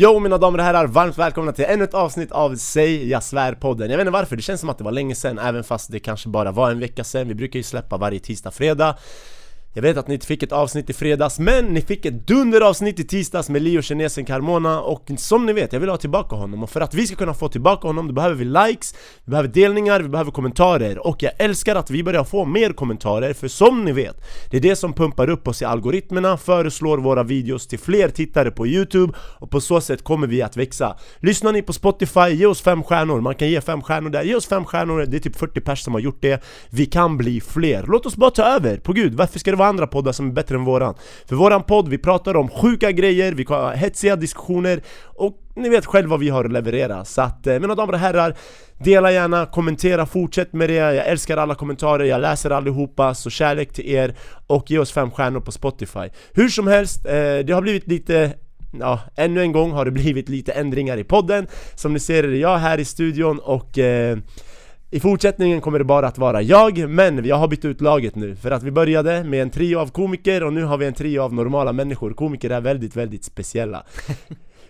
Jo mina damer och herrar, varmt välkomna till ännu ett avsnitt av Säg jag svär-podden. Jag vet inte varför, det känns som att det var länge sedan även fast det kanske bara var en vecka sedan. Vi brukar ju släppa varje tisdag, fredag jag vet att ni inte fick ett avsnitt i fredags, men ni fick ett dunderavsnitt i tisdags med Leo kinesen Carmona. Och som ni vet, jag vill ha tillbaka honom. Och för att vi ska kunna få tillbaka honom då behöver vi likes, vi behöver delningar, vi behöver kommentarer. Och jag älskar att vi börjar få mer kommentarer, för som ni vet Det är det som pumpar upp oss i algoritmerna, föreslår våra videos till fler tittare på Youtube Och på så sätt kommer vi att växa. Lyssnar ni på Spotify, ge oss fem stjärnor, man kan ge fem stjärnor där. Ge oss fem stjärnor, det är typ 40 pers som har gjort det. Vi kan bli fler, låt oss bara ta över, på gud, varför ska det vara andra poddar som är bättre än våran. För våran podd, vi pratar om sjuka grejer, vi har hetsiga diskussioner och ni vet själva vad vi har att leverera. Så att, eh, mina damer och herrar Dela gärna, kommentera, fortsätt med det, jag älskar alla kommentarer, jag läser allihopa, så kärlek till er och ge oss fem stjärnor på Spotify. Hur som helst, eh, det har blivit lite Ja, ännu en gång har det blivit lite ändringar i podden. Som ni ser är det jag här i studion och eh, i fortsättningen kommer det bara att vara jag, men jag har bytt ut laget nu. För att vi började med en trio av komiker och nu har vi en trio av normala människor. Komiker är väldigt, väldigt speciella.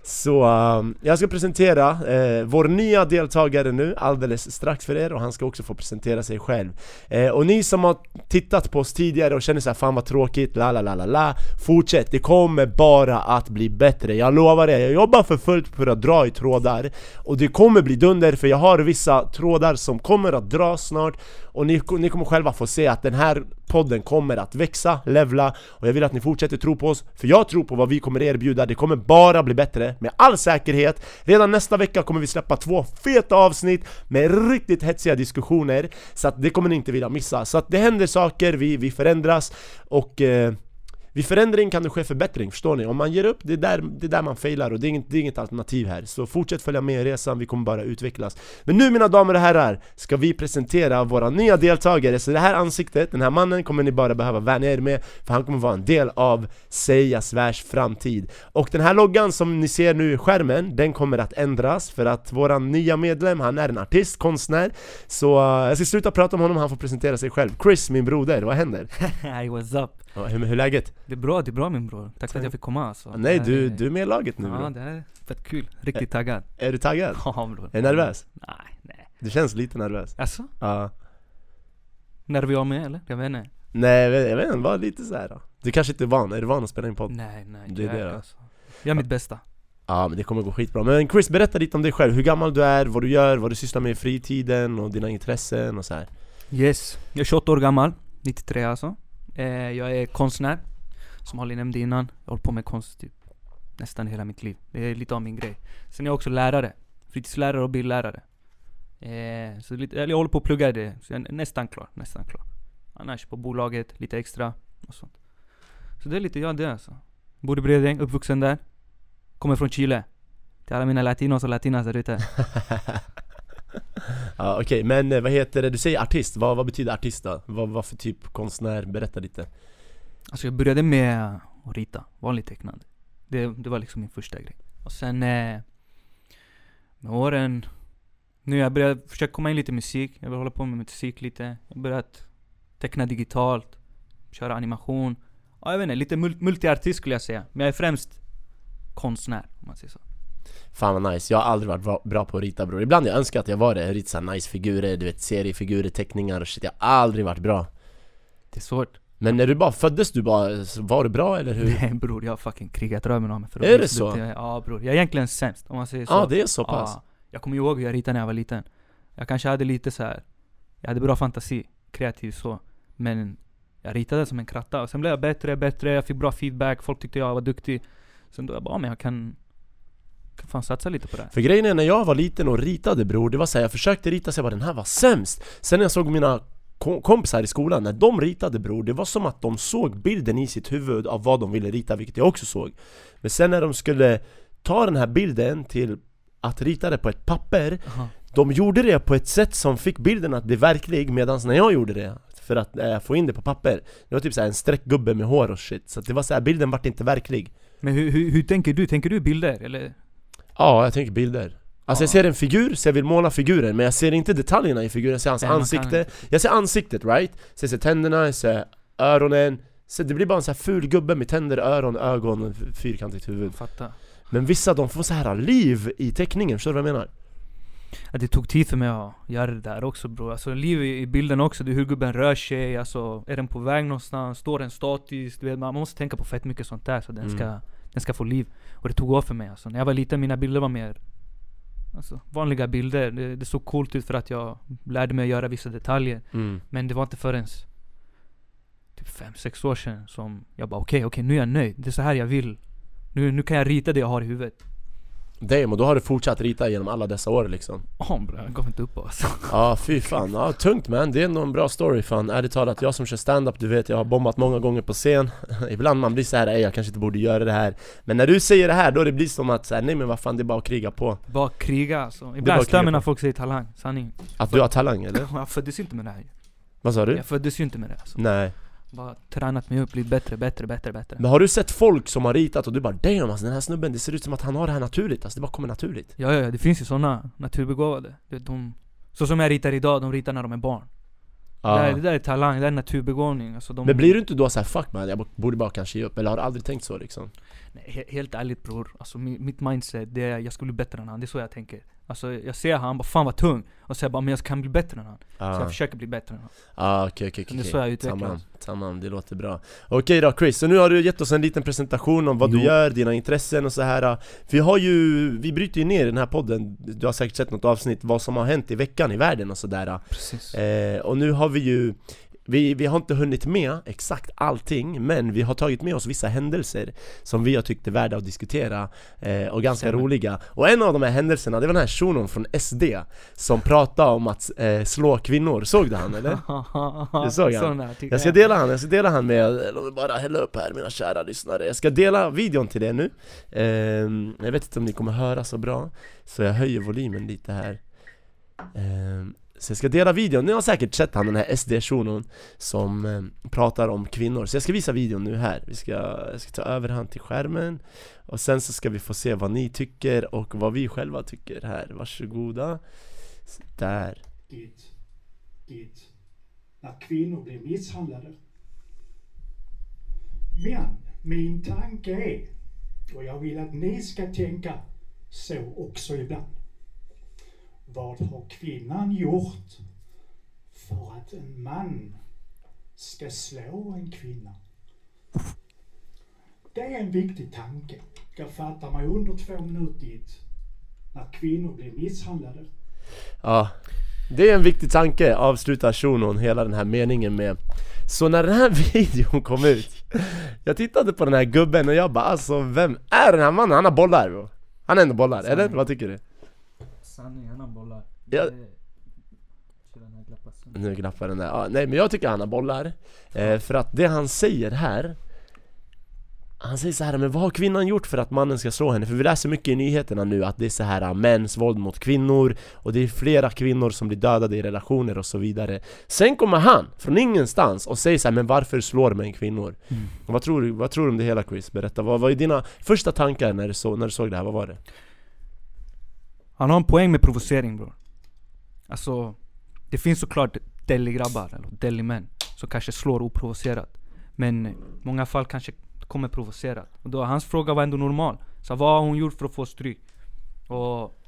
Så uh, jag ska presentera uh, vår nya deltagare nu alldeles strax för er och han ska också få presentera sig själv. Uh, Och ni som har tittat på oss tidigare och känner såhär 'Fan vad tråkigt, la la la la la' Fortsätt, det kommer bara att bli bättre. Jag lovar er, jag jobbar för fullt för att dra i trådar. Och det kommer bli dunder för jag har vissa trådar som kommer att dra snart. Och ni, ni kommer själva få se att den här podden kommer att växa, levla Och jag vill att ni fortsätter tro på oss För jag tror på vad vi kommer erbjuda, det kommer bara bli bättre med all säkerhet. Redan nästa vecka kommer vi släppa två feta avsnitt med riktigt hetsiga diskussioner Så att det kommer ni inte vilja missa. Så att det händer saker, vi, vi förändras och eh, vid förändring kan det ske förbättring, förstår ni? Om man ger upp, det är där, det är där man failar och det är, inget, det är inget alternativ här Så fortsätt följa med i resan, vi kommer bara utvecklas Men nu mina damer och herrar, ska vi presentera våra nya deltagare Så det här ansiktet, den här mannen kommer ni bara behöva vänja er med För han kommer vara en del av Säga Svärs framtid Och den här loggan som ni ser nu i skärmen, den kommer att ändras För att våran nya medlem, han är en artist, konstnär Så eh, jag ska sluta prata om honom, han får presentera sig själv Chris, min broder, vad händer? Hey what's up? Ja, Hur, hur är läget? Det är bra, det är bra min bror. Tack för att jag fick komma alltså. Nej du, är- du är med i laget nu Ja bro. det här är fett kul. Riktigt taggad. Är du taggad? Ja bror. Är du nervös? Nej, nej. Du känns lite nervös Alltså? Ja Nerv jag med eller? Jag vet inte. Nej jag vet, inte, bara lite så här. då. Du kanske inte är van, är du van att spela in podd? Nej, nej. Det är jag det alltså. Jag är mitt bästa. Ja men det kommer gå skitbra, men Chris berätta lite om dig själv, hur gammal du är, vad du gör, vad du sysslar med i fritiden och dina intressen och så här. Yes. Jag är 28 år gammal. 93 alltså. Eh, jag är konstnär. Som Ali nämnde innan. Jag har hållit på med konst typ nästan hela mitt liv. Det är lite av min grej. Sen är jag också lärare. Fritidslärare och bildlärare. Eh, så lite, eller jag håller på att plugga det. Så jag är nästan klar. Nästan klar. Annars på bolaget, lite extra och sånt. Så det är lite jag det alltså. Bor i Bredäng, uppvuxen där. Kommer från Chile. Till alla mina latinos och latinas där ute. ja okej, men eh, vad heter det, du säger artist, vad, vad betyder artist då? Vad, vad för typ konstnär? Berätta lite Alltså jag började med att rita, vanligt tecknande. Det, det var liksom min första grej. Och sen eh, med åren, nu har jag börjat försöka komma in lite i musik. Jag vill hålla på med musik lite. Jag har börjat teckna digitalt, köra animation. Ja, jag vet inte, lite multiartist skulle jag säga. Men jag är främst konstnär, om man säger så. Fan vad nice, jag har aldrig varit bra, på att rita bror Ibland jag önskar att jag var det, jag ritar så här nice figurer, du vet seriefigurer, teckningar och shit Jag har aldrig varit bra Det är svårt. Men när du bara föddes du bara, var du bra eller hur? Nej bror, jag har fucking krigat röven av mig för Är det så? duktig. Ja bror, jag är egentligen sämst om man säger så. Ja det är så pass Ja, jag kommer ihåg hur jag ritade när jag var liten. Jag kanske hade lite så här. Jag hade bra fantasi, kreativ så. Men jag ritade som en kratta. Och sen blev jag bättre, bättre, jag fick bra feedback, folk tyckte jag var duktig. Sen då jag bara, "Ja, men jag kan, kan fan satsa lite på det. För grejen är när jag var liten och ritade bror, det var såhär, jag försökte rita så jag bara den här var sämst Sen när jag såg mina ko- kompisar i skolan, när de ritade bror, det var som att de såg bilden i sitt huvud av vad de ville rita, vilket jag också såg Men sen när de skulle ta den här bilden till att rita det på ett papper Aha. De gjorde det på ett sätt som fick bilden att bli verklig medan när jag gjorde det för att eh, få in det på papper Det var typ så här en streckgubbe med hår och shit, så att det var så här, bilden vart inte verklig Men hur, hur, hur tänker du? Tänker du bilder? Eller? Ja, jag tänker bilder Alltså jag Ja. ser en figur, så jag vill måla figuren men jag ser inte detaljerna i figuren, jag ser hans Nej, ansikte. Jag ser ansiktet right? Så jag ser tänderna, jag ser öronen Så det blir bara en sån här ful gubbe med tänder, öron, ögon fyrkantigt huvud Fatta. Men vissa de får så här liv i teckningen, förstår du vad jag menar? Ja, det tog tid för mig att göra det där också bror. Alltså liv i i bilden också, det är hur gubben rör sig, alltså är den på väg någonstans? Står den statiskt? Du vet, man måste tänka på fett mycket sånt där så den, Mm. ska, den ska få liv. Och det tog av för mig alltså. När jag var liten, mina bilder var mer Alltså vanliga bilder. Det, det såg coolt ut för att jag lärde mig att göra vissa detaljer. Mm. Men det var inte förrän typ 5-6 år sedan som jag bara okej, okej nu är jag nöjd. Det är så här jag vill. Nu, nu kan jag rita det jag har i huvudet. Damn, och då har du fortsatt rita genom alla dessa år liksom Ja bror, jag gav inte upp alltså. Ja fy fan, ja, tungt man, det är ändå en bra story fan Ärligt talat, jag som kör stand-up, du vet jag har bombat många gånger på scen Ibland man blir så här, "Ey, jag kanske inte borde göra det här Men när du säger det här, då det blir som att så här, nej men vad fan det är bara att kriga på Bara kriga alltså. Ibland stör mig när folk säger talang, sanning. Att du har talang eller? Jag föddes ju inte med det här Vad sa du? Jag föddes ju inte med det alltså. Nej Bara tränat mig upp, blivit bättre, bättre, bättre, bättre. Men har du sett folk som har ritat och du bara damn alltså den här snubben, det ser ut som att han har det här naturligt alltså, det bara kommer naturligt Ja, ja, ja, det finns ju såna naturbegåvade. Vet, de, så som jag ritar idag, de ritar när de är barn. Det, där, det där är talang, det där är naturbegåvning. Alltså de, Men blir du inte då så här, fuck man, jag borde bara kanske ge upp? Eller har du aldrig tänkt så liksom? Nej, he- helt ärligt bror, alltså mi- mitt mindset det är jag skulle bli bättre än han, det är så jag tänker. Alltså jag ser han, bara fan vad tung. Och så jag bara, men jag kan bli bättre än han. Så Ah. jag försöker bli bättre än han. Ah, okej okej Men det är okej så jag utvecklas. tamam, det låter bra Okej då Chris, så nu har du gett oss en liten presentation om vad du Jo. gör, dina intressen och så här. Vi har ju, vi bryter ju ner i den här podden, du har säkert sett något avsnitt, vad som har hänt i veckan i världen och sådär Precis. eh, Och nu har vi ju vi, vi har inte hunnit med exakt allting, men vi har tagit med oss vissa händelser som vi har tyckt är värda att diskutera eh, och ganska Stämmer. roliga Och en av de här händelserna, det var den här shunon från SD som pratade om att eh, slå kvinnor, såg du han eller? Du såg han? Jag ska dela han, jag ska dela han med, låt mig bara hälla upp här mina kära lyssnare Jag ska dela videon till er nu Ehm, Jag vet inte om ni kommer höra så bra Så jag höjer volymen lite här Ehm, så jag ska dela videon, ni har säkert sett han den här SD-shunon Som eh, pratar om kvinnor. Så jag ska visa videon nu här. Vi ska, jag ska ta över han till skärmen. Och sen så ska vi få se vad ni tycker och vad vi själva tycker här. Varsågoda. Så Där. Ditt, ditt, när kvinnor blir misshandlade. Men min tanke är, och jag vill att ni ska tänka så också ibland. Vad har kvinnan gjort för att en man ska slå en kvinna? Det är en viktig tanke. Jag fattar mig under två minuter ditt, när kvinnor blir misshandlade. Ja, det är en viktig tanke, avslutar shunon hela den här meningen med Så när den här videon kom ut Jag tittade på den här gubben och jag bara alltså vem är den här mannen? Han har bollar bro Han har ändå bollar, eller? Vad tycker du? Sanning, han bollar. Ja. Nu glappar den där, ja, nej men jag tycker han har bollar eh, För att det han säger här Han säger så här, men vad har kvinnan gjort för att mannen ska slå henne? För vi läser mycket i nyheterna nu att det är så här äh, mäns våld mot kvinnor Och det är flera kvinnor som blir dödade i relationer och så vidare Sen kommer han, från ingenstans, och säger så här, men varför slår män kvinnor? Mm. Vad, tror du, vad tror du om det hela Chris? Berätta, vad var dina första tankar när du, så, när du såg det här? Vad var det? Han har en poäng med provocering bror. Alltså, det finns såklart deli-grabbar, eller deli-män, som kanske slår oprovocerat. Men i många fall kanske kommer provocerat. Och då, hans fråga var ändå normal. Så vad har hon gjort för att få stryk? Och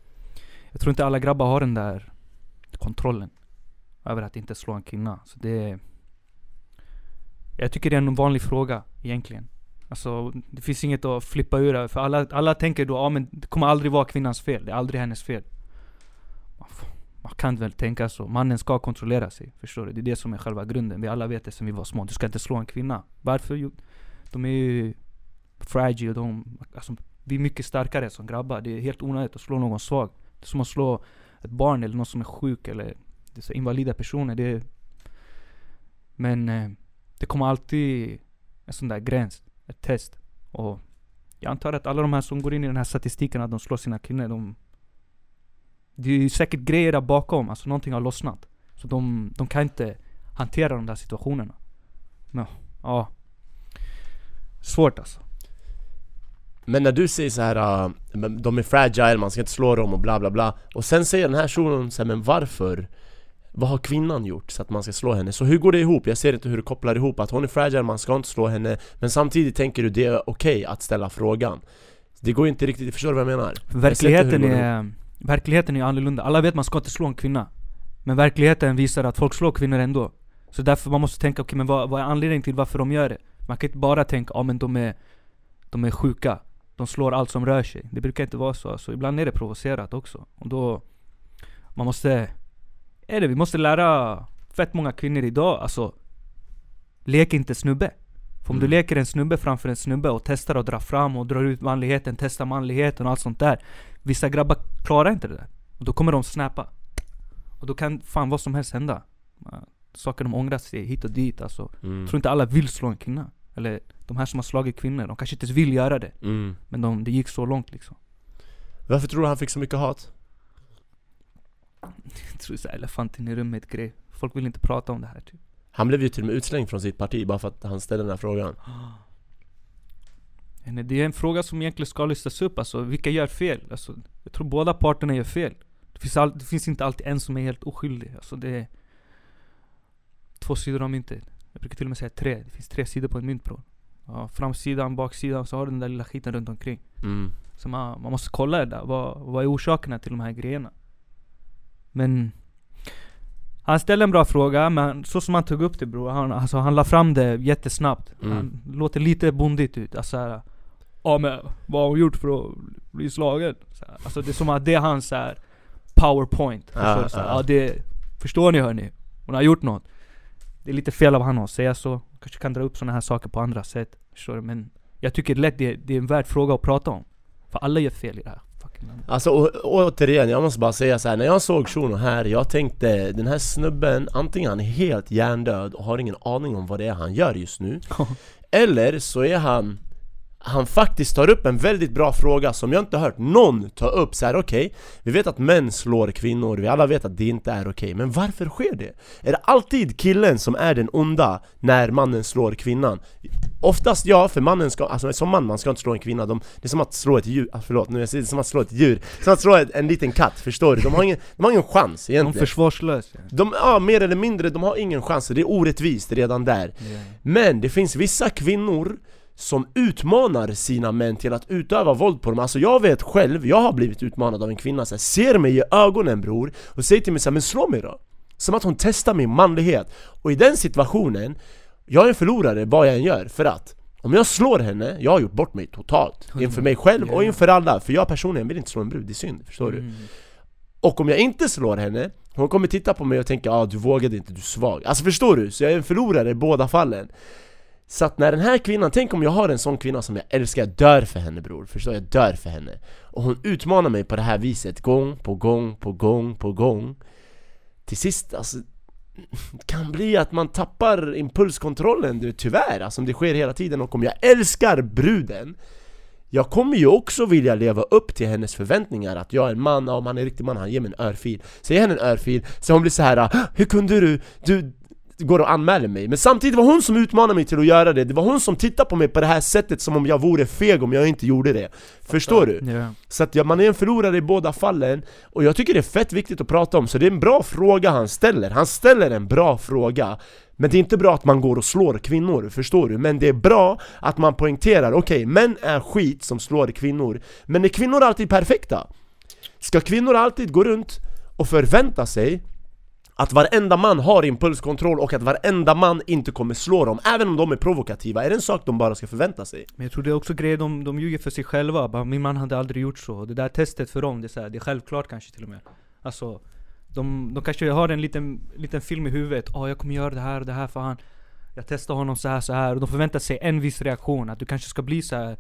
jag tror inte alla grabbar har den där kontrollen. Över att inte slå en kvinna. Så det Jag tycker det är en vanlig fråga egentligen. Alltså det finns inget att flippa ur över, för alla, alla tänker då, ja men det kommer aldrig vara kvinnans fel, det är aldrig hennes fel. Man kan väl tänka så, mannen ska kontrollera sig, förstår du? Det är det som är själva grunden, vi alla vet det sen vi var små, du ska inte slå en kvinna. Varför? Jo, de är ju fragile, de, alltså, vi är mycket starkare som grabbar, det är helt onödigt att slå någon svag. Det är som att slå ett barn eller någon som är sjuk eller det är så invalida personer. Det är, men eh, det kommer alltid en sån där gräns, ett test. Och jag antar att alla de här som går in i den här statistiken att de slår sina kvinnor, de... Det är ju säkert grejer där bakom, alltså någonting har lossnat. Så de, de kan inte hantera de där situationerna. Men ja. Svårt alltså. Men när du säger så här, uh, de är fragile, man ska inte slå dem och bla bla bla Och sen säger den här shunon så här, men varför? Vad har kvinnan gjort så att man ska slå henne? Så hur går det ihop? Jag ser inte hur du kopplar ihop att hon är fragile, man ska inte slå henne Men samtidigt tänker du det är okej att ställa frågan Det går inte riktigt, förstår du vad jag menar? Verkligheten går är, verkligheten är annorlunda. Alla vet att man ska inte slå en kvinna. Men verkligheten visar att folk slår kvinnor ändå. Så därför man måste tänka, okej men vad, vad är anledningen till varför de gör det? Man kan inte bara tänka, ja men de är, de är sjuka. De slår allt som rör sig. Det brukar inte vara så. Så ibland är det provocerat också. Och då, man måste, är det, vi måste lära fett många kvinnor idag, alltså Lek inte snubbe. För om Mm. du leker en snubbe framför en snubbe och testar att dra fram och drar ut manligheten, testar manligheten och allt sånt där. Vissa grabbar klarar inte det där. Och då kommer de snappa. Och då kan fan vad som helst hända. Saker de ångrar sig hit och dit alltså. Mm. Tror inte alla vill slå en kvinna. Eller de här som har slagit kvinnor, de kanske inte ens vill göra det. Mm. Men de, det gick så långt liksom. Varför tror du han fick så mycket hat? Jag tror så här elefanten i rummet grej. Folk vill inte prata om det här typ. Han blev ju till och med utslängd från sitt parti bara för att han ställde den här frågan Det är en fråga som egentligen ska lystas upp alltså, vilka gör fel? Alltså, jag tror båda parterna gör fel det finns, all, det finns inte alltid en som är helt oskyldig alltså, det är Två sidor av myntet Jag brukar till och med säga tre, det finns tre sidor på en mynt bror ja, Framsidan, baksidan, så har du den där lilla skiten runt omkring mm. Så man, man måste kolla det där, vad, vad är orsakerna till de här grejerna? Men Han ställde en bra fråga, men så som han tog upp det bror, han, alltså, han la fram det jättesnabbt Mm. Han låter lite bondigt ut, alltså här, Ja men vad har hon gjort för att bli slagen? Så här, alltså det är som att det är hans så här, powerpoint Ja, förstår du? Så här, ja. ja, det, Förstår ni hörni? Hon har gjort något Det är lite fel av han att säga så, kanske kan dra upp såna här saker på andra sätt Förstår du? Men jag tycker lätt det, det är en värd fråga att prata om För alla gör fel i det här Alltså å, återigen, jag måste bara säga så här. när jag såg Shuno här, jag tänkte den här snubben, antingen han är helt hjärndöd och har ingen aning om vad det är han gör just nu Eller så är han han faktiskt tar upp en väldigt bra fråga som jag inte hört någon ta upp så här. okej Vi vet att män slår kvinnor, vi alla vet att det inte är okej Men varför sker det? Är det alltid killen som är den onda när mannen slår kvinnan? Oftast ja, för mannen ska, alltså som man, man ska inte slå en kvinna de, Det är som att slå ett djur, ah, förlåt nu är jag säger det som att slå ett djur Som att slå ett, en liten katt, förstår du? De har ingen, de har ingen chans De är egentligen försvarslösa de, ja, mer eller mindre, de har ingen chans, det är orättvist redan där Men det finns vissa kvinnor som utmanar sina män till att utöva våld på dem Alltså jag vet själv, jag har blivit utmanad av en kvinna här, ser mig i ögonen bror och säger till mig så här, men slå mig då! Som att hon testar min manlighet Och i den situationen, jag är en förlorare vad jag än gör för att om jag slår henne, jag har gjort bort mig totalt Inför mig själv och inför alla, för jag personligen vill inte slå en brud, det är synd, förstår du? Mm. Och om jag inte slår henne, hon kommer titta på mig och tänka ah, du vågade inte, du är svag Alltså förstår du? Så jag är en förlorare i båda fallen så att när den här kvinnan, tänk om jag har en sån kvinna som jag älskar, jag dör för henne bror. Förstår? Jag dör för henne. Och hon utmanar mig på det här viset, gång på gång på gång på gång. Till sist, alltså det kan bli att man tappar impulskontrollen, du, tyvärr, alltså om det sker hela tiden och om jag älskar bruden. Jag kommer ju också vilja leva upp till hennes förväntningar att jag är en man, ja, om han är en riktig man, han ger mig en örfil. Så ger henne en örfil, så hon blir så här: ah, Hur kunde du? Du går och anmäler mig. Men samtidigt var hon som utmanade mig till att göra det. Det var hon som tittade på mig på det här sättet som om jag vore feg om jag inte gjorde det. Förstår du? Ja. Så att ja, man är en förlorare i båda fallen. Och jag tycker det är fett viktigt att prata om, så det är en bra fråga han ställer. Han ställer en bra fråga. Men det är inte bra att man går och slår kvinnor, förstår du? Men det är bra att man poängterar, okej, män är skit som slår kvinnor. Men är kvinnor alltid perfekta? Ska kvinnor alltid gå runt och förvänta sig att varenda man har impulskontroll och att varenda man inte kommer slå dem, även om de är provokativa, är det en sak de bara ska förvänta sig? Men jag tror det är också grejer de, de ljuger för sig själva, bara, min man hade aldrig gjort så, det där testet för dem, det är, så här, det är självklart kanske till och med. Alltså, de, de kanske har en liten, liten film i huvudet, åh jag kommer göra det här och det här för han. Jag testar honom så här så här. Och de förväntar sig en viss reaktion, att du kanske ska bli så här.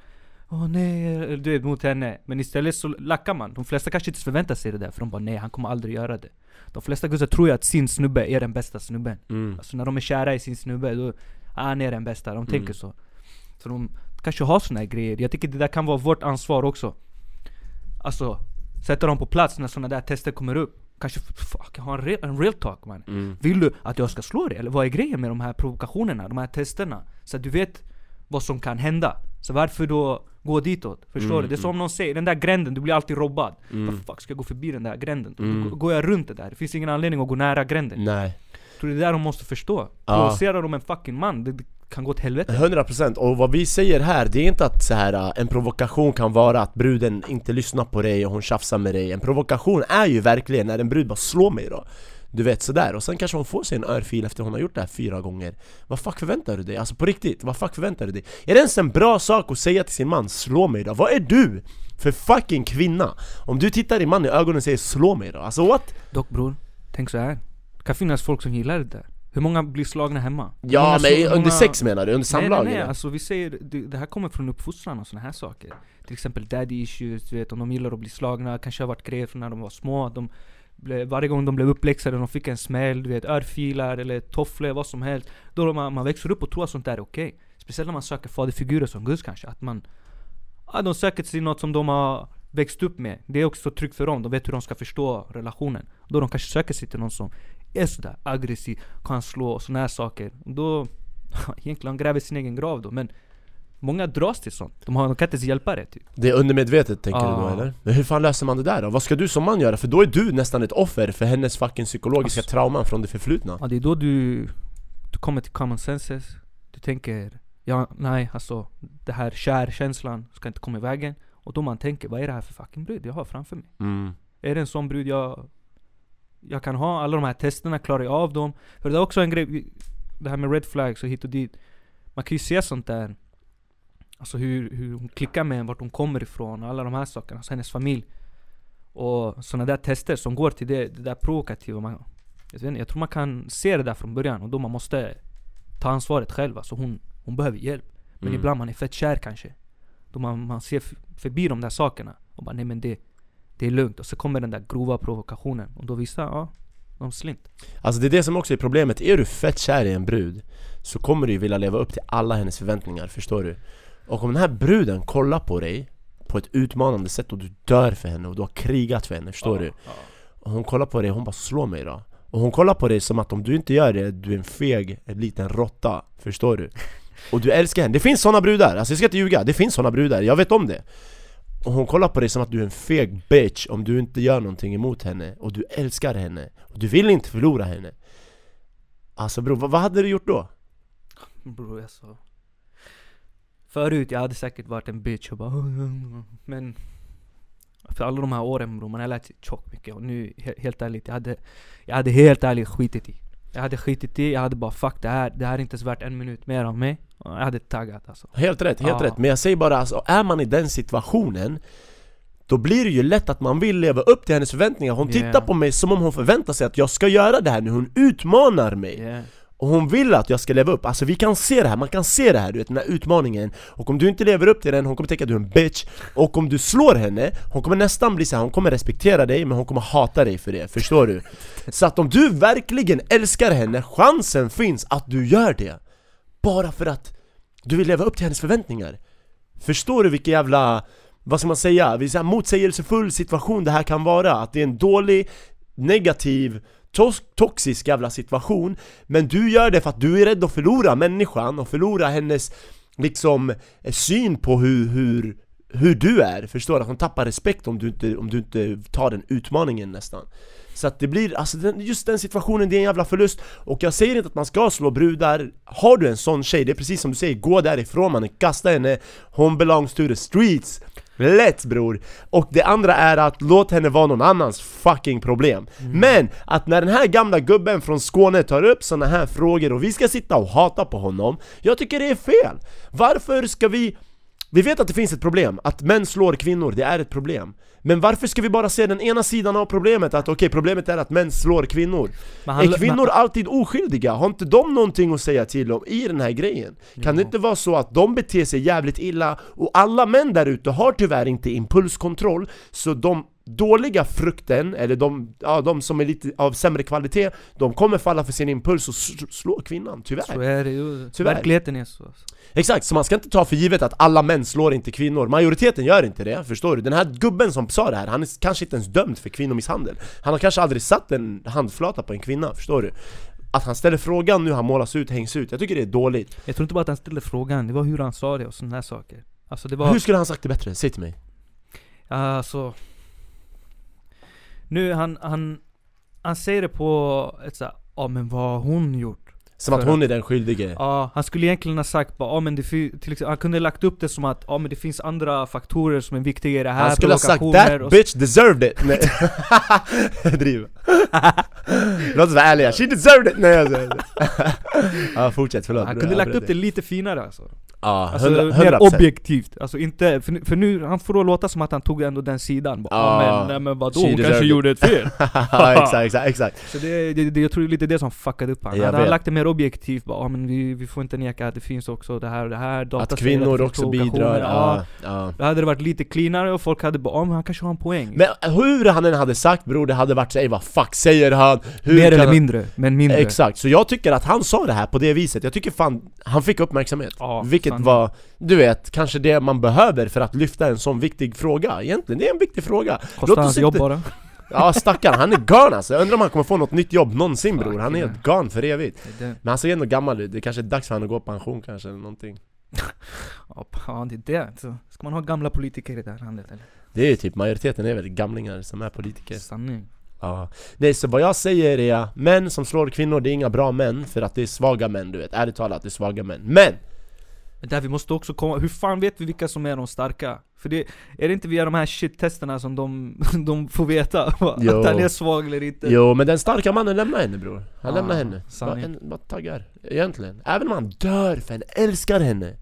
Åh nej, du vet mot henne. Men istället så lackar man, de flesta kanske inte förväntar sig det där för de bara nej han kommer aldrig göra det. De flesta guzzar tror ju att sin snubbe är den bästa snubben Mm. Alltså när de är kära i sin snubbe, då, han är den bästa, de Mm. tänker så Så de kanske har såna här grejer, jag tycker det där kan vara vårt ansvar också Alltså, sätta dem på plats när såna där tester kommer upp Kanske, fuck, ha en real, en real talk man Mm. Vill du att jag ska slå dig? Eller vad är grejen med de här provokationerna, de här testerna? Så att du vet vad som kan hända Så varför då gå ditåt? Förstår Mm, du? Det är som någon säger, den där gränden, du blir alltid robbad Mm. Vad fuck ska jag gå förbi den där gränden? Mm. Då går jag runt det där, det finns ingen anledning att gå nära gränden Nej tror det är det de måste förstå. Ja. Provocerar de en fucking man, det, kan gå till helvete 100% och vad vi säger här, det är inte att så här, en provokation kan vara att bruden inte lyssnar på dig och hon tjafsar med dig En provokation är ju verkligen när en brud bara slår mig då Du vet sådär, och sen kanske hon får sig en örfil efter hon har gjort det här fyra gånger Vad fuck förväntar du dig? Alltså på riktigt, vad fuck förväntar du dig? Är det ens en bra sak att säga till sin man 'slå mig då'? Vad är du för fucking kvinna? Om du tittar din man i ögonen och säger 'slå mig då' Alltså what? Dock bror, tänk så här. Det kan finnas folk som gillar det där Hur många blir slagna hemma? Ja många men slår- under många- sex menar du? Under Nej samlag? nej nej, eller? alltså vi säger, det, det här kommer från uppfostran och såna här saker Till exempel daddy issues, du vet om de gillar att bli slagna, kanske har varit grejer från när de var små de blev, Varje gång de blev uppläxade, de fick en smäll, du vet örfilar eller tofflor, vad som helst. Då man, man växer upp och tror att sånt där är okej. Speciellt när man söker faderfigurer som Gus kanske, att man Ja de söker till något som de har växt upp med. Det är också tryggt för dem, de vet hur de ska förstå relationen. Då de kanske söker sig till någon som är sådär aggressiv, kan slå och sådana här saker. Då, egentligen de gräver sin egen grav då men Många dras till sånt, de, har, de kan inte ens hjälpa det typ Det är undermedvetet tänker du då Ah. eller? Men hur fan löser man det där då? Vad ska du som man göra? För då är du nästan ett offer för hennes fucking psykologiska Alltså- trauman från det förflutna Ja det är då du, du kommer till common senses Du tänker, ja nej alltså Det här kärkänslan ska inte komma i vägen Och då man tänker, vad är det här för fucking brud jag har framför mig? mm. Är det en sån brud jag Jag kan ha, alla de här testerna, klarar jag av dem? För det är också en grej, det här med red flags och hit och dit Man kan ju se sånt där Alltså hur, hur hon klickar med en, vart hon kommer ifrån och alla de här sakerna, alltså hennes familj. Och såna där tester som går till det, det där provokativa man, jag, vet inte, jag tror man kan se det där från början och då man måste ta ansvaret själv. Alltså hon, hon behöver hjälp. Men Mm. ibland man är fett kär kanske. Då man, man ser förbi de där sakerna och bara nej men det Det är lugnt. Och så kommer den där grova provokationen och då visar ja, de slint. Alltså det är det som också är problemet, är du fett kär i en brud Så kommer du ju vilja leva upp till alla hennes förväntningar, förstår du? Och om den här bruden kollar på dig på ett utmanande sätt och du dör för henne och du har krigat för henne, förstår du? Och hon kollar på dig och hon bara 'slå mig då' Och hon kollar på dig som att om du inte gör det, du är en feg, en liten råtta, förstår du? Och du älskar henne, det finns såna brudar, alltså jag ska inte ljuga, det finns såna brudar, jag vet om det. Och hon kollar på dig som att du är en feg bitch om du inte gör någonting emot henne. Och du älskar henne, och du vill inte förlora henne. Alltså bror, vad, vad hade du gjort då? Bror alltså Förut jag hade säkert varit en bitch och bara Men För alla de här åren bror, man har lärt sig tjockt mycket och nu he- helt ärligt jag hade Jag hade helt ärligt skitit i Jag hade skitit i, jag hade bara fuck det här, det här är inte ens värt en minut mer av mig Jag hade taggat alltså Helt rätt, helt Ja. rätt, men jag säger bara alltså, är man i den situationen Då blir det ju lätt att man vill leva upp till hennes förväntningar Hon Yeah. tittar på mig som om hon förväntar sig att jag ska göra det här nu, hon utmanar mig yeah. Och hon vill att jag ska leva upp, alltså vi kan se det här, man kan se det här, du vet den här utmaningen. Och om du inte lever upp till den, hon kommer tänka att du är en bitch. Och om du slår henne, hon kommer nästan bli så här, hon kommer respektera dig men hon kommer hata dig för det, förstår du? Så att om du verkligen älskar henne, chansen finns att du gör det. Bara för att du vill leva upp till hennes förväntningar. Förstår du vilken jävla, vad ska man säga, vilken motsägelsefull situation det här kan vara? Att det är en dålig, negativ, tos- toxisk jävla situation Men du gör det för att du är rädd att förlora människan och förlora hennes liksom eh, syn på hur, hur, hur du är, förstår du? Att hon tappar respekt om du inte, om du inte tar den utmaningen nästan. Så att det blir, alltså den, just den situationen, det är en jävla förlust. Och jag säger inte att man ska slå brudar. Har du en sån tjej, det är precis som du säger, gå därifrån mannen, kasta henne. Hon belongs to the streets. Lätt bror! Och det andra är att låt henne vara någon annans fucking problem. Men att när den här gamla gubben från Skåne tar upp såna här frågor och vi ska sitta och hata på honom Jag tycker det är fel! Varför ska vi vi vet att det finns ett problem, att män slår kvinnor, det är ett problem Men varför ska vi bara se den ena sidan av problemet? Att okej, problemet är att män slår kvinnor han- Är kvinnor alltid oskyldiga? Har inte de någonting att säga till om i den här grejen? Kan det inte vara så att de beter sig jävligt illa och alla män där ute har tyvärr inte impulskontroll Så de dåliga frukten, eller de, ja, de som är lite av sämre kvalitet De kommer falla för sin impuls och slå kvinnan, tyvärr Så är det ju, Tyvärr. verkligheten är så alltså. Exakt, så man ska inte ta för givet att alla män slår inte kvinnor Majoriteten gör inte det, förstår du? Den här gubben som sa det här, han är kanske inte ens dömd för kvinnomisshandel Han har kanske aldrig satt en handflata på en kvinna, förstår du? Att han ställer frågan nu, han målas ut, hängs ut, jag tycker det är dåligt Jag tror inte bara att han ställde frågan, det var hur han sa det och sådana här saker Alltså det var, Hur skulle han sagt det bättre? Säg till mig alltså Nu han, han Han säger det på ett såhär, ja men vad har hon gjort? Som att hon är den skyldige Ja, han skulle egentligen ha sagt bara, ja men det till exempel, han kunde ha lagt upp det som att ja men det finns andra faktorer som är viktiga i det här, Han skulle ha sagt 'That bitch deserved it' Nej Driv Låt oss vara ärliga, she deserved it! Nej skojar. Ja fortsätt, förlåt Han kunde jag lagt upp det lite finare alltså. Ja, Alltså 100, mer 100%. objektivt, alltså inte, för för nu, han får då låta som att han tog ändå den sidan bara, Ja, men, nej, men vadå, hon kanske deserved it." gjorde ett fel. Exakt, exakt, exakt. Så det, det, det, jag tror det är lite det som fuckade upp honom. Hade han lagt det mer objektivt bara, ja, men vi, vi får inte neka att det finns också det här och det här Att kvinnor också bidrar, ja. ja, Då hade det varit lite cleanare och folk hade bara, ja men han kanske har en poäng. Men hur han än hade sagt bror, det hade varit såhär vad fuck säger han? Hur Mer eller han- mindre, men mindre. Exakt, så jag tycker att han sa det här på det viset, jag tycker fan han fick uppmärksamhet. Ja, Vilket sanning. var, du vet, kanske det man behöver för att lyfta en sån viktig fråga. Egentligen, det är en viktig fråga. Kostar oss hans jobb inte- bara. Ja stackarn, han är gone alltså, jag undrar om han kommer få något nytt jobb någonsin bror, han är helt gone för evigt. Men han ser ändå gammal ut, det kanske är dags för honom att gå på pension kanske eller någonting. Ja, ja det är det, så ska man ha gamla politiker i det här landet eller? Det är ju typ, majoriteten är väl gamlingar som är politiker. Sanning. Ja. Nej så vad jag säger är, män som slår kvinnor det är inga bra män för att det är svaga män du vet, ärligt talat det är svaga män. Men! Men där vi måste också komma, hur fan vet vi vilka som är de starka? För det, är det inte via de här shit-testerna som de, de får veta? va? Jo. Att han är svag eller inte? Jo men den starka mannen lämnar henne bror, han Ah, lämnar henne bara, sanning. en, bara taggar, egentligen Även om han dör för han älskar henne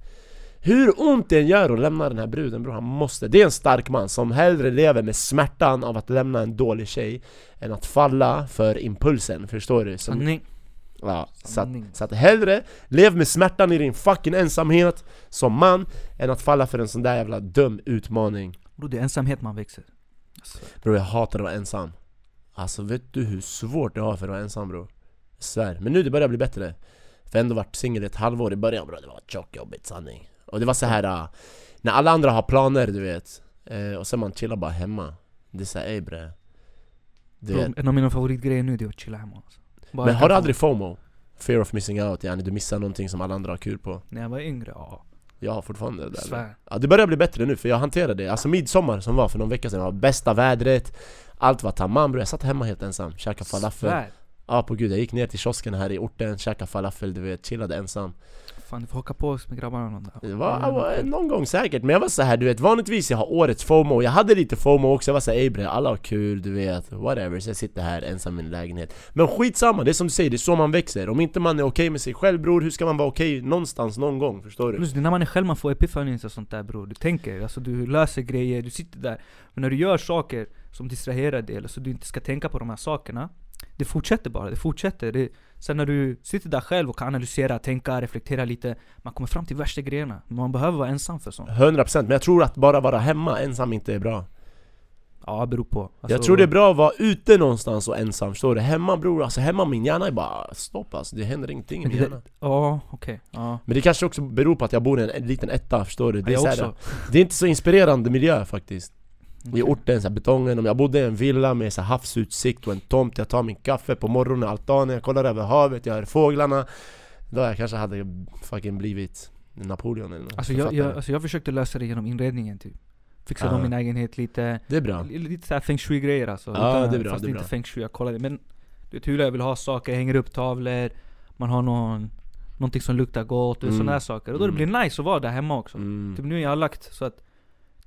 Hur ont det än gör att lämna den här bruden bror, han måste Det är en stark man som hellre lever med smärtan av att lämna en dålig tjej Än att falla för impulsen, förstår du? Som, Sanning Ja, så att, så att hellre lev med smärtan i din fucking ensamhet som man Än att falla för en sån där jävla dum utmaning. Bro, det är ensamhet man växer. Alltså, Bro jag hatar att vara ensam. Alltså vet du hur svårt det har för att vara ensam bro? Jag svär, men nu det börjar bli bättre. För jag ändå varit singel ett halvår i början bro, det var tjockjobbigt sanning. Och det var så här äh, när alla andra har planer du vet. Eh, Och sen man chillar bara hemma. Det är såhär ey bre. Du bro, vet, En av mina favoritgrejer nu det är att chilla hemma alltså. Bara men har du aldrig FOMO? Fear of missing out yani, du missar någonting som alla andra har kul på. När jag var yngre, ja. Jag har fortfarande det där. Svär. Ja det börjar bli bättre nu för jag hanterade det, alltså midsommar som var för någon vecka sedan var bästa vädret. Allt var tamam bror, jag satt hemma helt ensam, käkade falafel. Svär. Ja på gud, jag gick ner till kiosken här i orten, käkade falafel du vet, chillade ensam Fan du får haka på oss med grabbarna någon dag. Jag var någon gång säkert, men jag var så här, du vet vanligtvis jag har årets FOMO. Jag hade lite FOMO också, jag var såhär ey bre, alla har kul du vet, whatever. Så jag sitter här ensam i min lägenhet. Men skitsamma, det är som du säger, det är så man växer. Om inte man är okej med sig själv bror, hur ska man vara okej någonstans någon gång? Förstår du? Plus det är när man är själv man får epifanis och sånt där bror. Du tänker, alltså du löser grejer, du sitter där. Men när du gör saker som distraherar dig, eller så du inte ska tänka på de här sakerna Det fortsätter bara, det fortsätter. Det, Sen när du sitter där själv och kan analysera, tänka, reflektera lite Man kommer fram till värsta grejerna. Man behöver vara ensam för sånt. 100% men jag tror att bara vara hemma ensam inte är bra. Ja, det beror på. Alltså, Jag tror det är bra att vara ute någonstans och ensam, förstår du? Hemma bror, alltså hemma min hjärna är bara stopp alltså, det händer ingenting i min hjärna. Ja, okej, ja. Men det kanske också beror på att jag bor i en, en liten etta, förstår du? Det är, också här, det är inte så inspirerande miljö faktiskt I Okej. orten, så här, betongen, om jag bodde i en villa med så här, havsutsikt och en tomt Jag tar min kaffe på morgonen, altanen, jag kollar över havet, jag hör fåglarna Då jag kanske hade fucking blivit Napoleon eller något Alltså jag, jag, alltså jag försökte lösa det genom inredningen typ Fixa Ah. om min lägenhet lite Det är bra Li- Lite såhär feng shui grejer alltså Ja, det är bra, Fast det är inte bra. feng shui, jag kollade Men du vet hur jag vill ha saker, jag hänger upp tavlor Man har någon Någonting som luktar gott och Mm. sådana här saker Och då det Mm. blir nice att vara där hemma också mm. Typ nu jag har lagt så att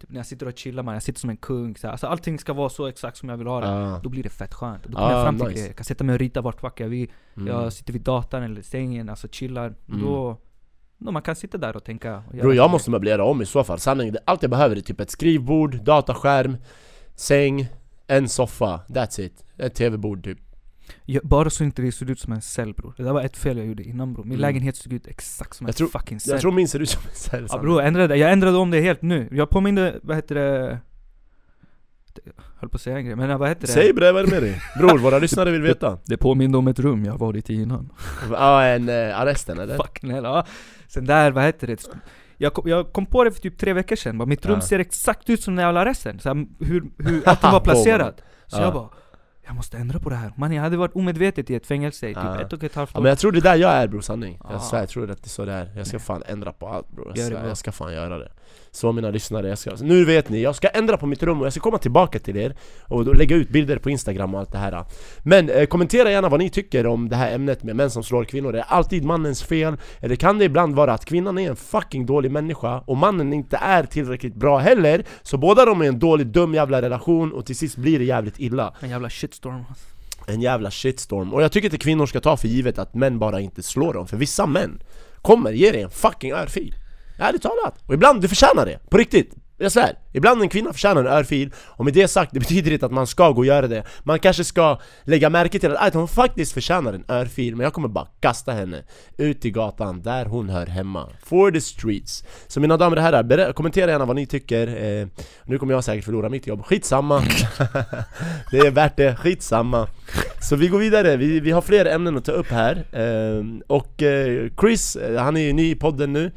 Typ när jag sitter och chillar man, jag sitter som en kung så här. Alltså allting ska vara så exakt som jag vill ha det ah, Då blir det fett skönt, då kommer Ah, jag fram till nice. grejer Jag kan sätta mig och rita vart fuck jag vill mm. Jag sitter vid datorn eller sängen, alltså chillar Mm. Då då man kan sitta där och tänka och Bro jag grejer. måste möblera om i så fall, sanningen, allt jag behöver är typ ett skrivbord, dataskärm, säng, en soffa, that's it Ett tv-bord typ Ja, bara så inte det ser ut som en cell bror. Det där var ett fel jag gjorde innan bror. Min Mm. lägenhet såg ut exakt som Jag en tror- fucking cell. Jag tror min ser ut som en cell ja, bror, jag ändrade, jag ändrade om det helt nu. Jag påminde, vad heter det? Jag höll på att säga en grej, men vad heter det? Säg bre, vad är det med dig? Bror, våra lyssnare vill veta Det påminde om ett rum jag varit i innan. Ja, en uh, arresten eller? Fucking hell, ja. Sen där, vad heter det? Jag kom, jag kom på det för typ tre veckor sedan, bara, mitt rum Ja. ser exakt ut som när jag la resten. Så här, hur, hur allting var placerat. Så Ja. jag bara, Jag måste ändra på det här. Man, jag hade varit omedvetet i ett fängelse i typ Ja. ett och ett halvt Ja, år. men jag tror det är där jag är bror, sanning. Ja. Jag svär, jag tror att det är så det är. Jag ska fan ändra på allt bror. Jag, jag ska fan göra det. Så mina lyssnare, jag ska, nu vet ni, jag ska ändra på mitt rum och jag ska komma tillbaka till er och lägga ut bilder på instagram och allt det här Men eh, kommentera gärna vad ni tycker om det här ämnet med män som slår kvinnor, är det alltid mannens fel? Eller kan det ibland vara att kvinnan är en fucking dålig människa och mannen inte är tillräckligt bra heller? Så båda de är en dålig, dum jävla relation och till sist blir det jävligt illa En jävla shitstorm alltså. en jävla shitstorm Och jag tycker inte kvinnor ska ta för givet att män bara inte slår dem För vissa män kommer ge dig en fucking örfil Ärligt talat! Och ibland, du förtjänar det, på riktigt! Jag svär, ibland en kvinna förtjänar en örfil Och med det sagt, det betyder inte att man ska gå och göra det. Man kanske ska lägga märke till att, att hon faktiskt förtjänar en örfil Men jag kommer bara kasta henne ut i gatan där hon hör hemma. For the streets. Så mina damer och herrar, kommentera gärna vad ni tycker. Eh, Nu kommer jag säkert förlora mitt jobb, skitsamma. Det är värt det, skitsamma. Så vi går vidare, vi, vi har fler ämnen att ta upp här. Eh, Och eh, Chris, eh, han är ju ny i podden nu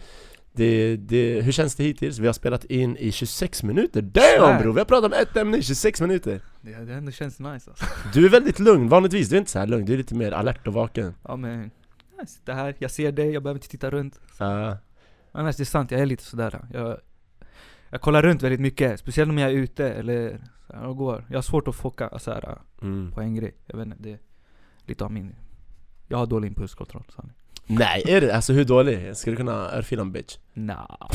det, det, hur känns det hittills? Vi har spelat in i 26 minuter, damn Svär. bro! Vi har pratat om ett ämne i 26 minuter Det, det ändå känns nice alltså. Du är väldigt lugn, vanligtvis du är inte så här lugn, du är lite mer alert och vaken Ja men, jag sitter här, jag ser dig, jag behöver inte titta runt. Ja. Annars det är sant, jag är lite sådär. Jag, jag kollar runt väldigt mycket, speciellt om jag är ute eller här, och går. Jag har svårt att focka så här, mm. på en grej. Jag vet inte, det är lite av min... Jag har dålig impulskontroll, sanning. Nej, är det? Alltså hur dålig? Ska du kunna örfila en bitch? Nah.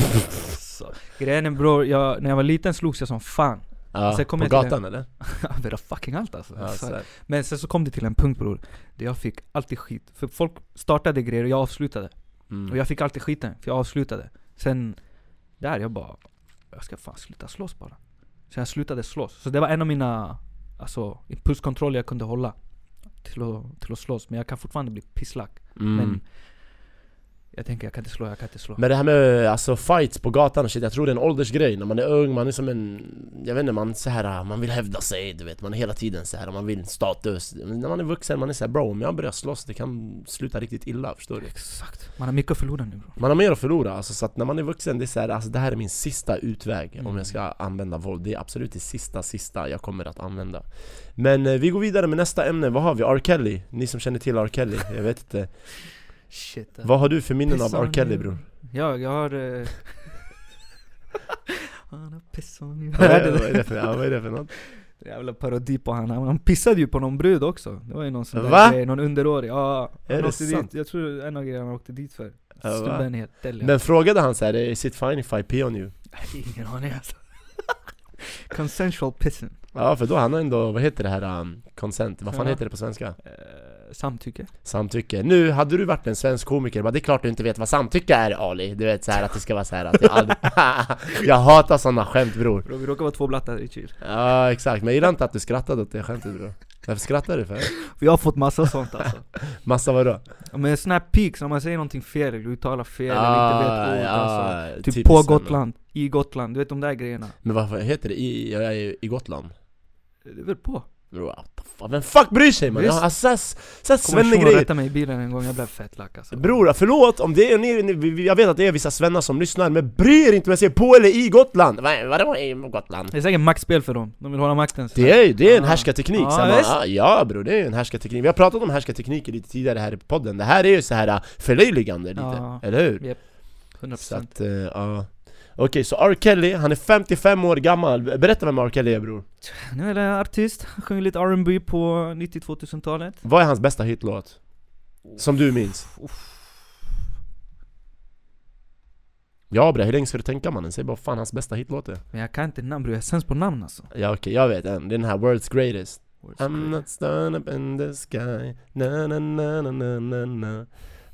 så. Grejen är bror, jag, när jag var liten slogs jag som fan. Ja, Sen kom på gatan eller? Över fucking allt alltså. Ja, Så- så här. Men sen så kom det till en punkt bror, där jag fick alltid skit. För folk startade grejer och jag avslutade. mm. Och jag fick alltid skiten, för jag avslutade. Sen, där jag bara, jag ska fan sluta slåss bara. Så jag slutade slåss. Så det var en av mina, alltså, impulskontroller jag kunde hålla. Till att, till att slåss. Men jag kan fortfarande bli pisslack. Mm. Men jag tänker jag kan inte slå, jag kan inte slå. Men det här med alltså fights på gatan och shit, jag tror det är en åldersgrej när man är ung, man är som en... Jag vet inte, man så här, man vill hävda sig, du vet, man är hela tiden så här, man vill status Men när man är vuxen, man är så här, bro om jag börjar slåss, det kan sluta riktigt illa, förstår du? Exakt. Man har mycket att förlora nu bror. Man har mer att förlora, alltså, så att när man är vuxen, det är så här, alltså det här är min sista utväg om Mm. jag ska använda våld Det är absolut det sista, sista jag kommer att använda Men eh, vi går vidare med nästa ämne, vad har vi? R. Kelly? Ni som känner till R. Kelly, jag vet inte Shit. alltså. Vad har du för minnen av R. Kelly bror? Ja, jag har... Eh... Han piss on you. Vad är, det för, ja, vad är det för något? Jävla parodi på han. Han pissade ju på någon brud också. Det var ju någon sån där grej, någon underårig. Ja, Är det sant? dit. Jag tror en av grejerna han åkte dit för. Snubben är helt dell. Men frågade han så här, is it fine if I pee on you? Ingen aning alltså. Consensual pissing. Ja för då han har ändå, vad heter det här, um, consent? Vad fan Ja. heter det på svenska? Eh, samtycke. Samtycke. Nu, hade du varit en svensk komiker, bara det är klart du inte vet vad samtycke är Ali Du vet så här att det ska vara så här att jag aldrig... Jag hatar sådana skämt bror Bro, vi råkar vara två blattar i chill. Ja exakt, men jag gillar inte att du skrattade åt det skämtet bror Varför skrattar du för? Vi har fått massa sånt alltså. Massa vadå? Men snap peaks, om man säger någonting fel, eller uttalar fel eller inte vet ord alltså. Typ typiskt på. Gotland, i Gotland, du vet de där grejerna. Men vad heter det? I, jag är i Gotland? Det är väl på? Bro, what the fuck? Vem fuck bryr sig man? Visst. Jag har såhär Kommer svennegrejer rätta mig i bilen en gång, jag blev fett lack alltså. Bror, förlåt om det är ni, ni, jag vet att det är vissa svennar som lyssnar, men bry er inte om jag säger på eller i Gotland! Vad vadå i Gotland? Det är säkert maktspel för dem, de vill hålla makten så Det är, det är en Ja. härskarteknik, så man, ja bror, det är en härskarteknik Vi har pratat om härskartekniker lite tidigare här i podden Det här är ju så här äh, förlöjligande lite, Ja. eller hur? Så 100% att, eh, ja Okej, så R. Kelly, han är 55 år gammal, berätta vem R. Kelly är bror. Nu är det artist, han sjunger lite R&B på 90-2000-talet Vad är hans bästa hitlåt? Som du minns? Ja bre, hur länge ska du tänka mannen? Säg bara fan hans bästa hitlåt är. Men jag kan inte namn bror, jag är sämst på namn alltså. Ja okej, jag vet en, det är den här 'World's Greatest' Words I'm great. not stone up in the sky. Na na na na na na na.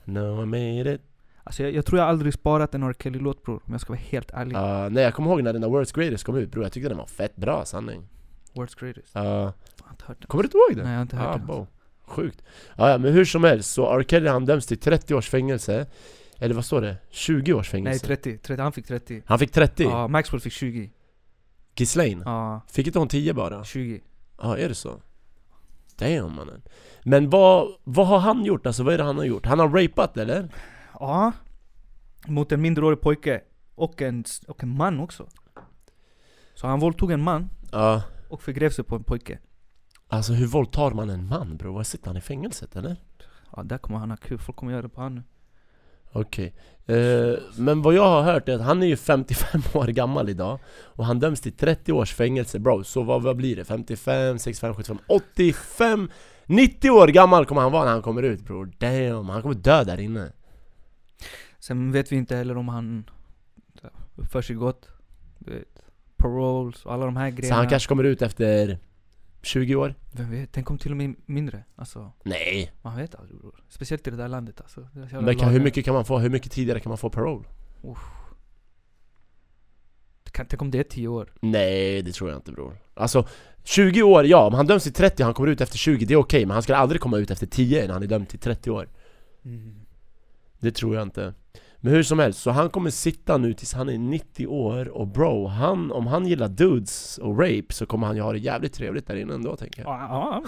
No I made it Alltså jag, jag tror jag aldrig sparat en R. Kelly-låt bror, om jag ska vara helt ärlig Ja, Nej jag kommer ihåg när den där 'World's Greatest' kom ut bror, jag tyckte den var fett bra sanning Words greatest Ja, Jag har inte hört den Kommer du inte ihåg den? Nej jag har inte hört ah, den alltså. Sjukt ja, ja, men hur som helst, så R. Kelly han döms till 30 års fängelse Eller vad står det? 20 års Nej fängelse? 30, 30, han fick 30 Han fick 30? Ja, Maxwell fick 20 Ghislaine? Ja, Fick inte hon 10 bara? 20 Ja, är det så? Damn mannen Men vad, vad har han gjort? Alltså vad är det han har gjort? Han har rapat eller? Ja. Mot en mindreårig pojke och en, och en man också. Så han våldtog en man Ja. och förgrev sig på en pojke. Alltså hur våldtar man en man bro? Vad sitter han i fängelset eller? Ja där kommer han ha kul, folk kommer göra det på honom Okej, eh, men vad jag har hört är att han är ju 55 år gammal idag Och han döms till 30 års fängelse. Bro, så vad, vad blir det? 55, 65, 75, 85 90 år gammal kommer han vara när han kommer ut bror Damn, han kommer dö där inne Sen vet vi inte heller om han så uppför sig gott Du vet, paroles och alla de här Så grejerna. han kanske kommer ut efter 20 år? Vem vet, tänk om till och med mindre Alltså, Nej! man vet aldrig bror. Speciellt i det där landet alltså. Det så Men kan, hur mycket kan man få? Hur mycket tidigare kan man få parole? Kan- Tänk om det är 10 år. Nej, det tror jag inte bror. Alltså 20 år, ja, om han döms till 30 och han kommer ut efter 20, det är okej Men han ska aldrig komma ut efter 10 när han är dömd till 30 år Det tror jag inte. Men hur som helst, så han kommer sitta nu tills han är 90 år Och bro, han, om han gillar dudes och rape så kommer han ju ha det jävligt trevligt där inne ändå tänker jag. Ja,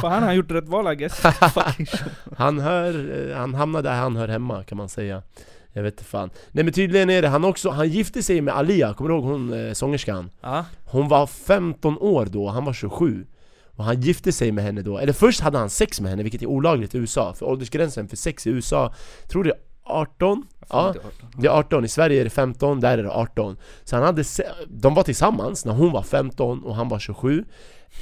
för han har gjort rätt val I guess. Han hör, eh, han hamnar där han hör hemma kan man säga. Jag vet inte fan. Nej men tydligen är det, han också, han gifte sig med Alia, kommer du ihåg hon eh, sångerskan? Ja, Hon var 15 år då, han var 27 Och han gifte sig med henne då, eller först hade han sex med henne vilket är olagligt i USA För åldersgränsen för sex i USA, tror det är 18? Ja, det. Är 18, i Sverige är det 15, där är det 18 Så han hade, de var tillsammans när hon var 15 och han var 27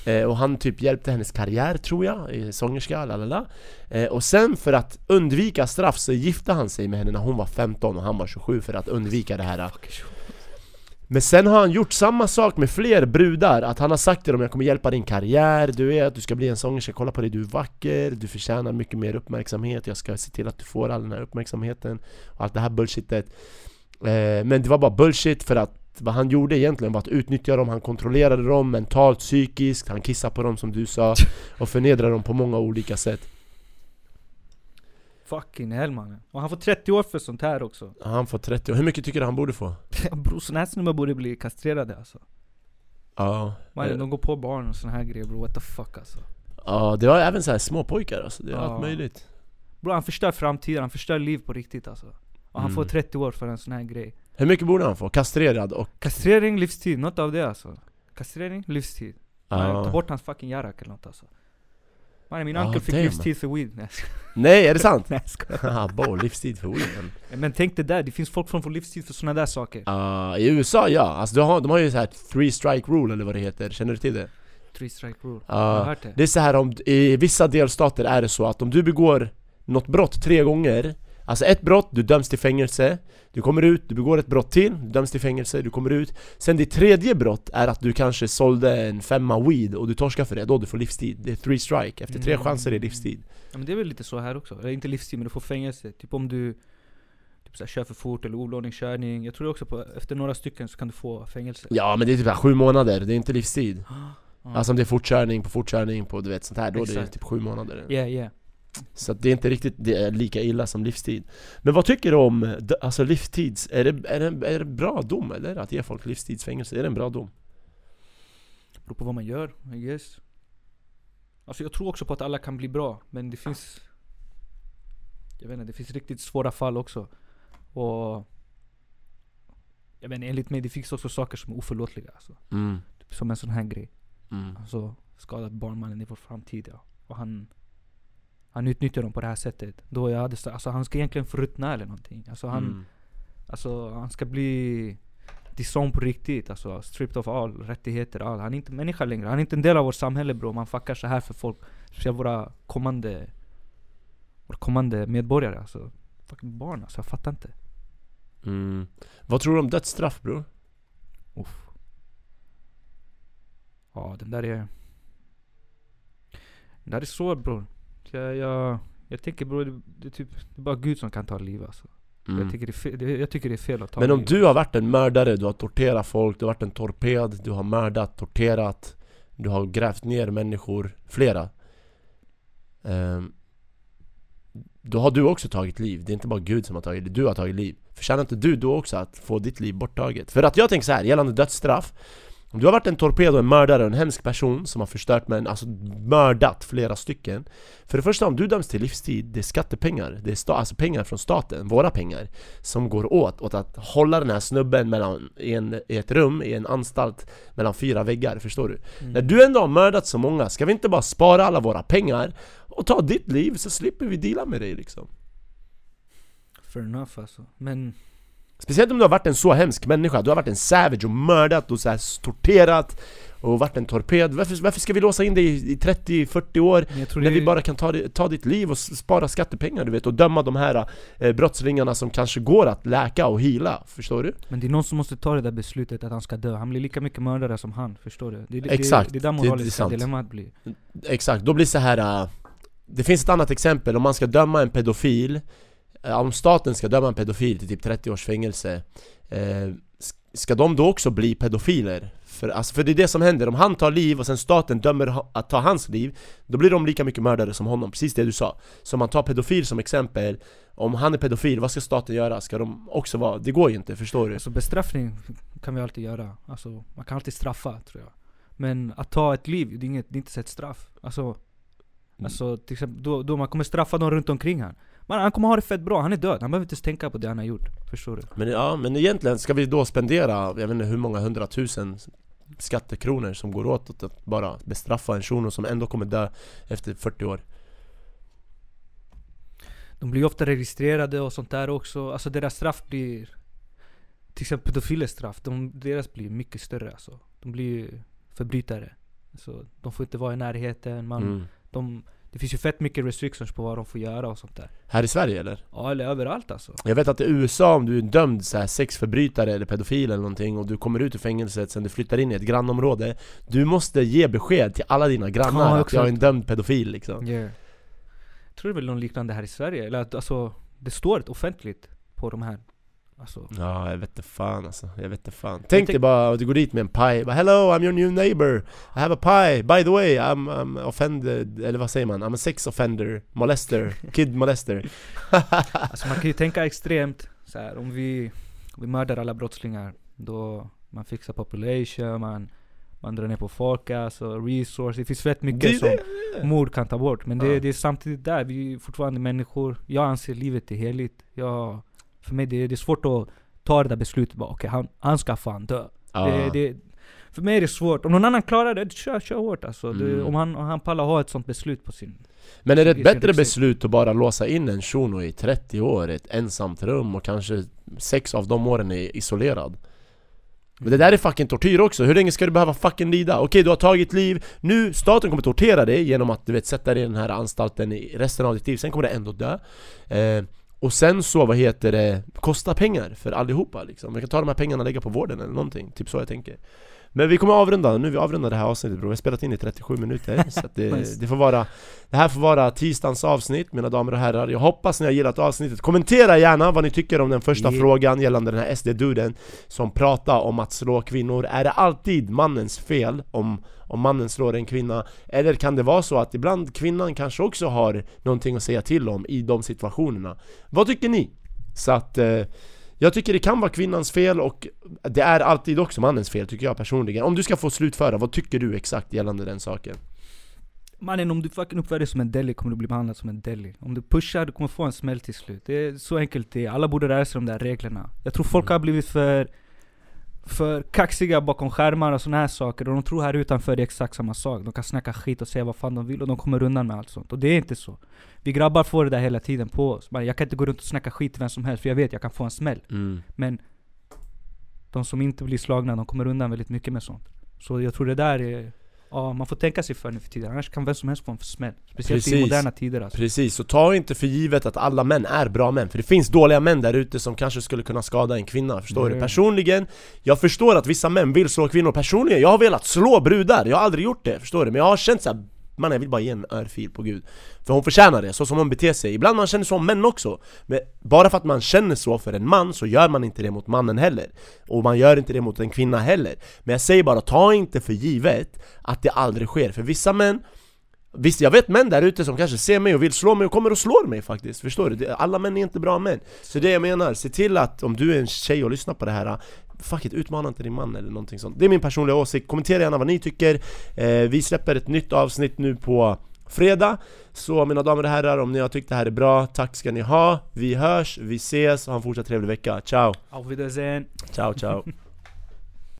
eh, Och han typ hjälpte hennes karriär tror jag, i sångerska, lalala eh, Och sen för att undvika straff så gifte han sig med henne när hon var 15 och han var 27 för att undvika det här shit. Men sen har han gjort samma sak med fler brudar, att han har sagt till dem jag kommer hjälpa din karriär, du vet, du ska bli en sångerska, kolla på dig, du är vacker, du förtjänar mycket mer uppmärksamhet, jag ska se till att du får all den här uppmärksamheten. Och allt det här bullshitet. Eh, Men det var bara bullshit för att vad han gjorde egentligen var att utnyttja dem, han kontrollerade dem mentalt, psykiskt, han kissade på dem som du sa och förnedrade dem på många olika sätt Fucking hell mannen. Och han får 30 år för sånt här också. Han får 30, och hur mycket tycker du han borde få? Bror såna här snubbar borde bli kastrerade alltså. Ja, Mannen, eh, de går på barn och såna här grejer bror, what the fuck alltså. Ja det var även så här små pojkar alltså, det är allt möjligt. Bror han förstör framtiden, han förstör liv på riktigt alltså. Och han Mm. får 30 år för en sån här grej. Hur mycket borde han få? Kastrerad och... Kastrering, livstid, något av det alltså. Kastrering, livstid. Mannen, Ta bort hans fucking jarak eller något alltså Mannen min Ja, uncle fick damn. livstid för weed Nej. Nej, är det sant? Nej jag bo, livstid för weeden Men tänk det där, det finns folk som får livstid för såna där saker Ah, I USA ja, alltså de har, de har ju så här three strike rule eller vad det heter, känner du till det? Three strike rule Ja. Jag har hört det Det är så här om, i vissa delstater är det så att om du begår något brott tre gånger Alltså ett brott, du döms till fängelse. Du kommer ut, du begår ett brott till, du döms till fängelse, du kommer ut. Sen ditt tredje brott är att du kanske sålde en femma weed och du torskar för det, då du får livstid. Det är three strike, efter tre Mm. chanser är livstid. Ja men det är väl lite så här också, eller inte livstid men du får fängelse. Typ om du typ så här, kör för fort eller olovningskörning Jag tror också på, efter några stycken så kan du få fängelse. Ja men det är typ här sju månader, det är inte livstid. Alltså om det är fortkörning på fortkörning på du vet sånt här, då är det Exakt. typ sju månader. Yeah yeah Så det är inte riktigt det lika illa som livstid Men vad tycker du om, alltså livstids, är det, är, det, är det bra dom eller? Att ge folk livstidsfängelse, är det en bra dom? Beror på vad man gör, I guess Alltså jag tror också på att alla kan bli bra, men det finns Jag vet inte, det finns riktigt svåra fall också Och Jag vet inte, enligt mig det finns också saker som är oförlåtliga alltså. Mm, typ Som en sån här grej mm. Alltså skada barnmannen i vår framtid ja. Och han Han utnyttjar dem på det här sättet Då jag hade alltså han ska egentligen förruttna eller någonting Alltså han, Mm. alltså han ska bli Disown på riktigt, alltså stripped of all rättigheter, all. Han är inte människa längre, han är inte en del av vårt samhälle bro Man fuckar så här för folk, speciellt våra kommande Våra kommande medborgare alltså Fucking barn alltså, jag fattar inte Mm. Vad tror du om dödsstraff bror? Uff. Ja den där är Den där är svår bror jag, jag, jag tänker bror, det, det, är typ, det är bara Gud som kan ta liv alltså Mm. jag, tycker det är fel, det, jag tycker det är fel att ta Men om liv du har varit en mördare, du har torterat folk, du har varit en torped, du har mördat, torterat Du har grävt ner människor, flera ehm, Då har du också tagit liv, det är inte bara Gud som har tagit liv, du har tagit liv Förtjänar inte du då också att få ditt liv borttaget? För att jag tänker så här, gällande dödsstraff Om du har varit en torpedo, en mördare en hemsk person som har förstört men alltså mördat flera stycken För det första, om du döms till livstid, det är skattepengar, det är sta- alltså pengar från staten, våra pengar Som går åt, åt att hålla den här snubben mellan, i, en, i ett rum, i en anstalt mellan fyra väggar, förstår du? Mm. När du ändå har mördat så många, ska vi inte bara spara alla våra pengar och ta ditt liv så slipper vi deala med dig liksom Fair enough alltså. Men Speciellt om du har varit en så hemsk människa, du har varit en savage och mördat och så här torterat och varit en torped Varför, varför ska vi låsa in dig i, i 30-40 år när det vi bara kan ta, ta ditt liv och spara skattepengar du vet och döma de här eh, brottslingarna som kanske går att läka och hila, förstår du? Men det är någon som måste ta det där beslutet att han ska dö. Han blir lika mycket mördare som han, förstår du? Det, det, Exakt, det, det är där det- är moraliska sant. dilemmat blir. Exakt, då blir så här. äh, Det finns ett annat exempel, om man ska döma en pedofil Om staten ska döma en pedofil till typ 30 års fängelse eh, Ska de då också bli pedofiler? För, alltså, för det är det som händer, om han tar liv och sen staten dömer att ta hans liv Då blir de lika mycket mördare som honom, precis det du sa Så om man tar pedofil som exempel Om han är pedofil, vad ska staten göra? Ska de också vara? Det går ju inte, förstår du? Alltså bestraffning kan vi alltid göra. Alltså, man kan alltid straffa, tror jag. Men att ta ett liv, det är, inget, det är inte ett straff. Alltså, alltså till exempel, då, då man kommer straffa dem runt omkring han. Man, han kommer ha det fett bra, han är död. Han behöver inte ens tänka på det han har gjort. Förstår du? Men, ja, men egentligen ska vi då spendera, jag vet inte hur många hundratusen skattekronor som går åt att bara bestraffa en shuno som ändå kommer dö efter 40 år De blir ofta registrerade och sånt där också. Alltså deras straff blir... Till exempel pedofilers straff, de, deras blir mycket större alltså. De blir förbrytare. Alltså, de får inte vara i närheten, man, mm. de, det finns ju fett mycket restrictions på vad de får göra och sånt där. Här i Sverige eller? Ja, eller överallt alltså. Jag vet att i USA om du är dömd så här, sexförbrytare eller pedofil eller någonting och du kommer ut ur fängelset sen du flyttar in i ett grannområde Du måste ge besked till alla dina grannar Ja, att jag är en dömd pedofil liksom Yeah. Jag tror det är väl något liknande här i Sverige. Eller att alltså, det står offentligt på de här. Alltså, Ja, jag vet inte fan alltså, jag vet inte fan Tänk dig bara att du går dit med en paj, bara, Hello, I'm your new neighbor I have a pie, by the way I'm, I'm offended, eller vad säger man? I'm a sex offender, molester, kid molester alltså man kan ju tänka extremt. Så här, om vi, vi mördar alla brottslingar, då man fixar population, man, man drar ner på folk, alltså resource. Det finns fett mycket Det som det. mord kan ta bort. Men det, Ja. det är samtidigt där, vi är fortfarande människor. Jag anser livet är heligt. Jag, för mig det, det är svårt att ta det där beslutet bara okej, han, han ska fan dö. Ja. Det, det, för mig är det svårt. Om någon annan klarar det, kör, kör hårt alltså. Det, Mm. om, han, om han pallar ha ett sånt beslut på sin... Men är det ett bättre ryggsäck. beslut att bara låsa in en shuno i 30 år i ett ensamt rum och kanske sex av de åren är isolerad? Men det där är fucking tortyr också, hur länge ska du behöva fucking lida? Okej, du har tagit liv, nu staten kommer tortera dig genom att du vet sätta dig i den här anstalten i resten av ditt liv, sen kommer du ändå dö eh, Och sen så, vad heter det, kosta pengar för allihopa liksom. Vi kan ta de här pengarna och lägga på vården eller någonting, typ så jag tänker. Men vi kommer avrunda, nu vi avrundar det här avsnittet bro, vi har spelat in i 37 minuter så att det, Nice. det får vara Det här får vara tisdagens avsnitt mina damer och herrar. Jag hoppas ni har gillat avsnittet. Kommentera gärna vad ni tycker om den första Yeah. frågan gällande den här SD-duden Som pratar om att slå kvinnor. Är det alltid mannens fel om, om mannen slår en kvinna? Eller kan det vara så att ibland kvinnan kanske också har någonting att säga till om i de situationerna? Vad tycker ni? Så att eh, jag tycker det kan vara kvinnans fel och det är alltid också mannens fel tycker jag personligen Om du ska få slutföra, vad tycker du exakt gällande den saken? Mannen om du fucking uppför dig som en deli kommer du bli behandlad som en deli. Om du pushar, du kommer få en smäll till slut. Det är så enkelt det är. Alla borde lära sig de där reglerna. Jag tror folk Mm. har blivit för för kaxiga bakom skärmar och såna här saker och de tror här utanför det är exakt samma sak. De kan snacka skit och säga vad fan de vill och de kommer undan med allt sånt. Och det är inte så. Vi grabbar får det där hela tiden på oss. Man, Jag kan inte gå runt och snacka skit till vem som helst för jag vet jag kan få en smäll. Mm. Men de som inte blir slagna, de kommer undan väldigt mycket med sånt. Så jag tror det där är... Ja, man får tänka sig för nu för tiden. Annars kan vem som helst få en smäll. Speciellt i Precis. moderna tider alltså. Precis, så ta inte för givet att alla män är bra män För det finns dåliga män där ute som kanske skulle kunna skada en kvinna, förstår du? Mm. Personligen, jag förstår att vissa män vill slå kvinnor Personligen, jag har velat slå brudar, jag har aldrig gjort det, förstår du? Men jag har känt såhär, man jag vill bara ge en örfil på gud. För hon förtjänar det, så som hon beter sig. Ibland man känner så om män också. Men bara för att man känner så för en man så gör man inte det mot mannen heller. Och man gör inte det mot en kvinna heller. Men jag säger bara, ta inte för givet att det aldrig sker. För vissa män Visst, jag vet män där ute som kanske ser mig och vill slå mig och kommer och slår mig faktiskt, förstår du? Alla män är inte bra män. Så det jag menar, se till att om du är en tjej och lyssnar på det här fuck it, utmana inte din man eller någonting sånt. Det är min personliga åsikt, kommentera gärna vad ni tycker. Eh, Vi släpper ett nytt avsnitt nu på fredag. Så mina damer och herrar, om ni har tyckt det här är bra, tack ska ni ha. Vi hörs, vi ses, ha en fortsatt trevlig vecka, ciao! Auf Wiedersehen! Ciao ciao!